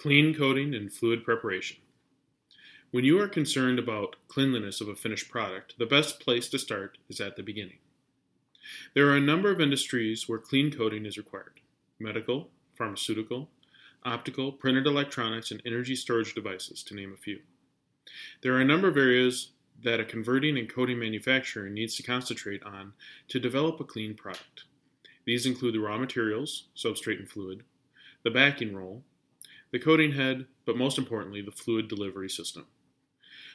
Clean coating and fluid preparation. When you are concerned about cleanliness of a finished product, the best place to start is at the beginning. There are a number of industries where clean coating is required medical, pharmaceutical, optical, printed electronics, and energy storage devices, to name a few. There are a number of areas that a converting and coating manufacturer needs to concentrate on to develop a clean product. These include the raw materials, substrate and fluid, the backing roll, the coating head, but most importantly, the fluid delivery system.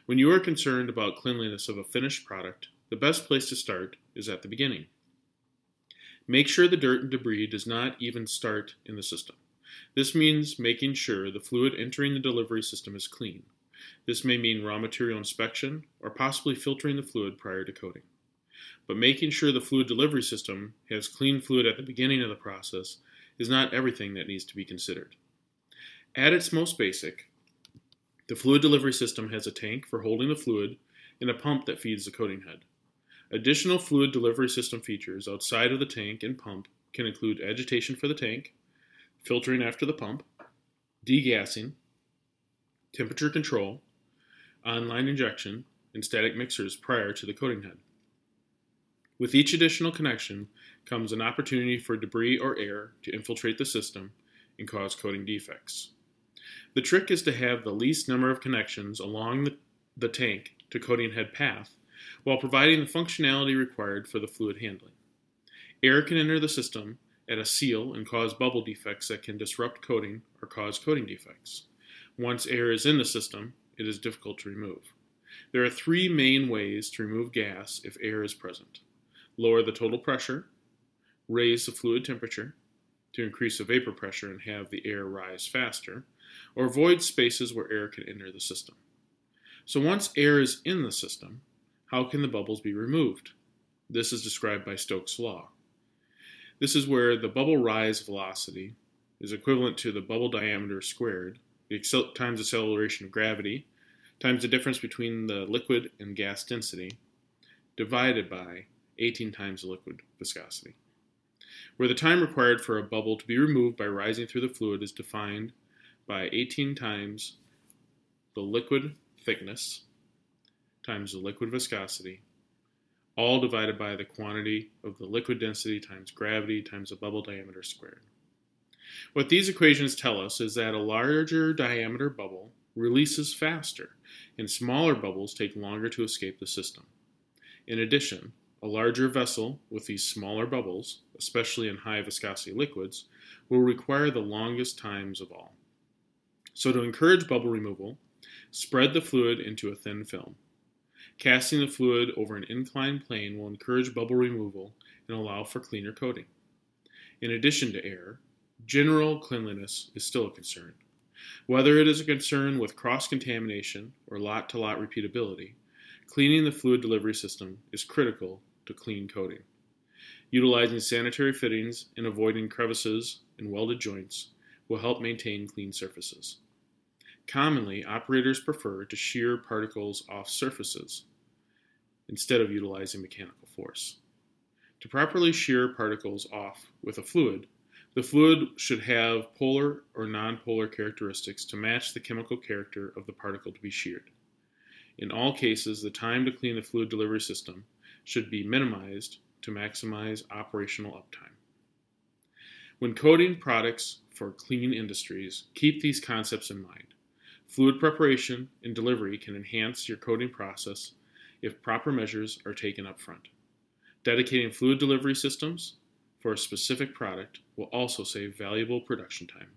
When you are concerned about cleanliness of a finished product, the best place to start is at the beginning. Make sure the dirt and debris does not even start in the system. This means making sure the fluid entering the delivery system is clean. This may mean raw material inspection or possibly filtering the fluid prior to coating. But making sure the fluid delivery system has clean fluid at the beginning of the process is not everything that needs to be considered. At its most basic, the fluid delivery system has a tank for holding the fluid and a pump that feeds the coating head. Additional fluid delivery system features outside of the tank and pump can include agitation for the tank, filtering after the pump, degassing, temperature control, online injection, and static mixers prior to the coating head. With each additional connection comes an opportunity for debris or air to infiltrate the system and cause coating defects. The trick is to have the least number of connections along the, the tank to coating head path while providing the functionality required for the fluid handling. Air can enter the system at a seal and cause bubble defects that can disrupt coating or cause coating defects. Once air is in the system, it is difficult to remove. There are three main ways to remove gas if air is present lower the total pressure, raise the fluid temperature to increase the vapor pressure and have the air rise faster, or void spaces where air can enter the system. So once air is in the system, how can the bubbles be removed? This is described by Stokes' law. This is where the bubble rise velocity is equivalent to the bubble diameter squared, the times the acceleration of gravity, times the difference between the liquid and gas density, divided by 18 times the liquid viscosity. Where the time required for a bubble to be removed by rising through the fluid is defined by 18 times the liquid thickness times the liquid viscosity, all divided by the quantity of the liquid density times gravity times the bubble diameter squared. What these equations tell us is that a larger diameter bubble releases faster, and smaller bubbles take longer to escape the system. In addition, a larger vessel with these smaller bubbles, especially in high viscosity liquids, will require the longest times of all. So, to encourage bubble removal, spread the fluid into a thin film. Casting the fluid over an inclined plane will encourage bubble removal and allow for cleaner coating. In addition to air, general cleanliness is still a concern. Whether it is a concern with cross contamination or lot to lot repeatability, cleaning the fluid delivery system is critical to clean coating. Utilizing sanitary fittings and avoiding crevices and welded joints will help maintain clean surfaces. Commonly, operators prefer to shear particles off surfaces instead of utilizing mechanical force. To properly shear particles off with a fluid, the fluid should have polar or nonpolar characteristics to match the chemical character of the particle to be sheared. In all cases, the time to clean the fluid delivery system should be minimized to maximize operational uptime. When coating products for clean industries, keep these concepts in mind. Fluid preparation and delivery can enhance your coating process if proper measures are taken up front. Dedicating fluid delivery systems for a specific product will also save valuable production time.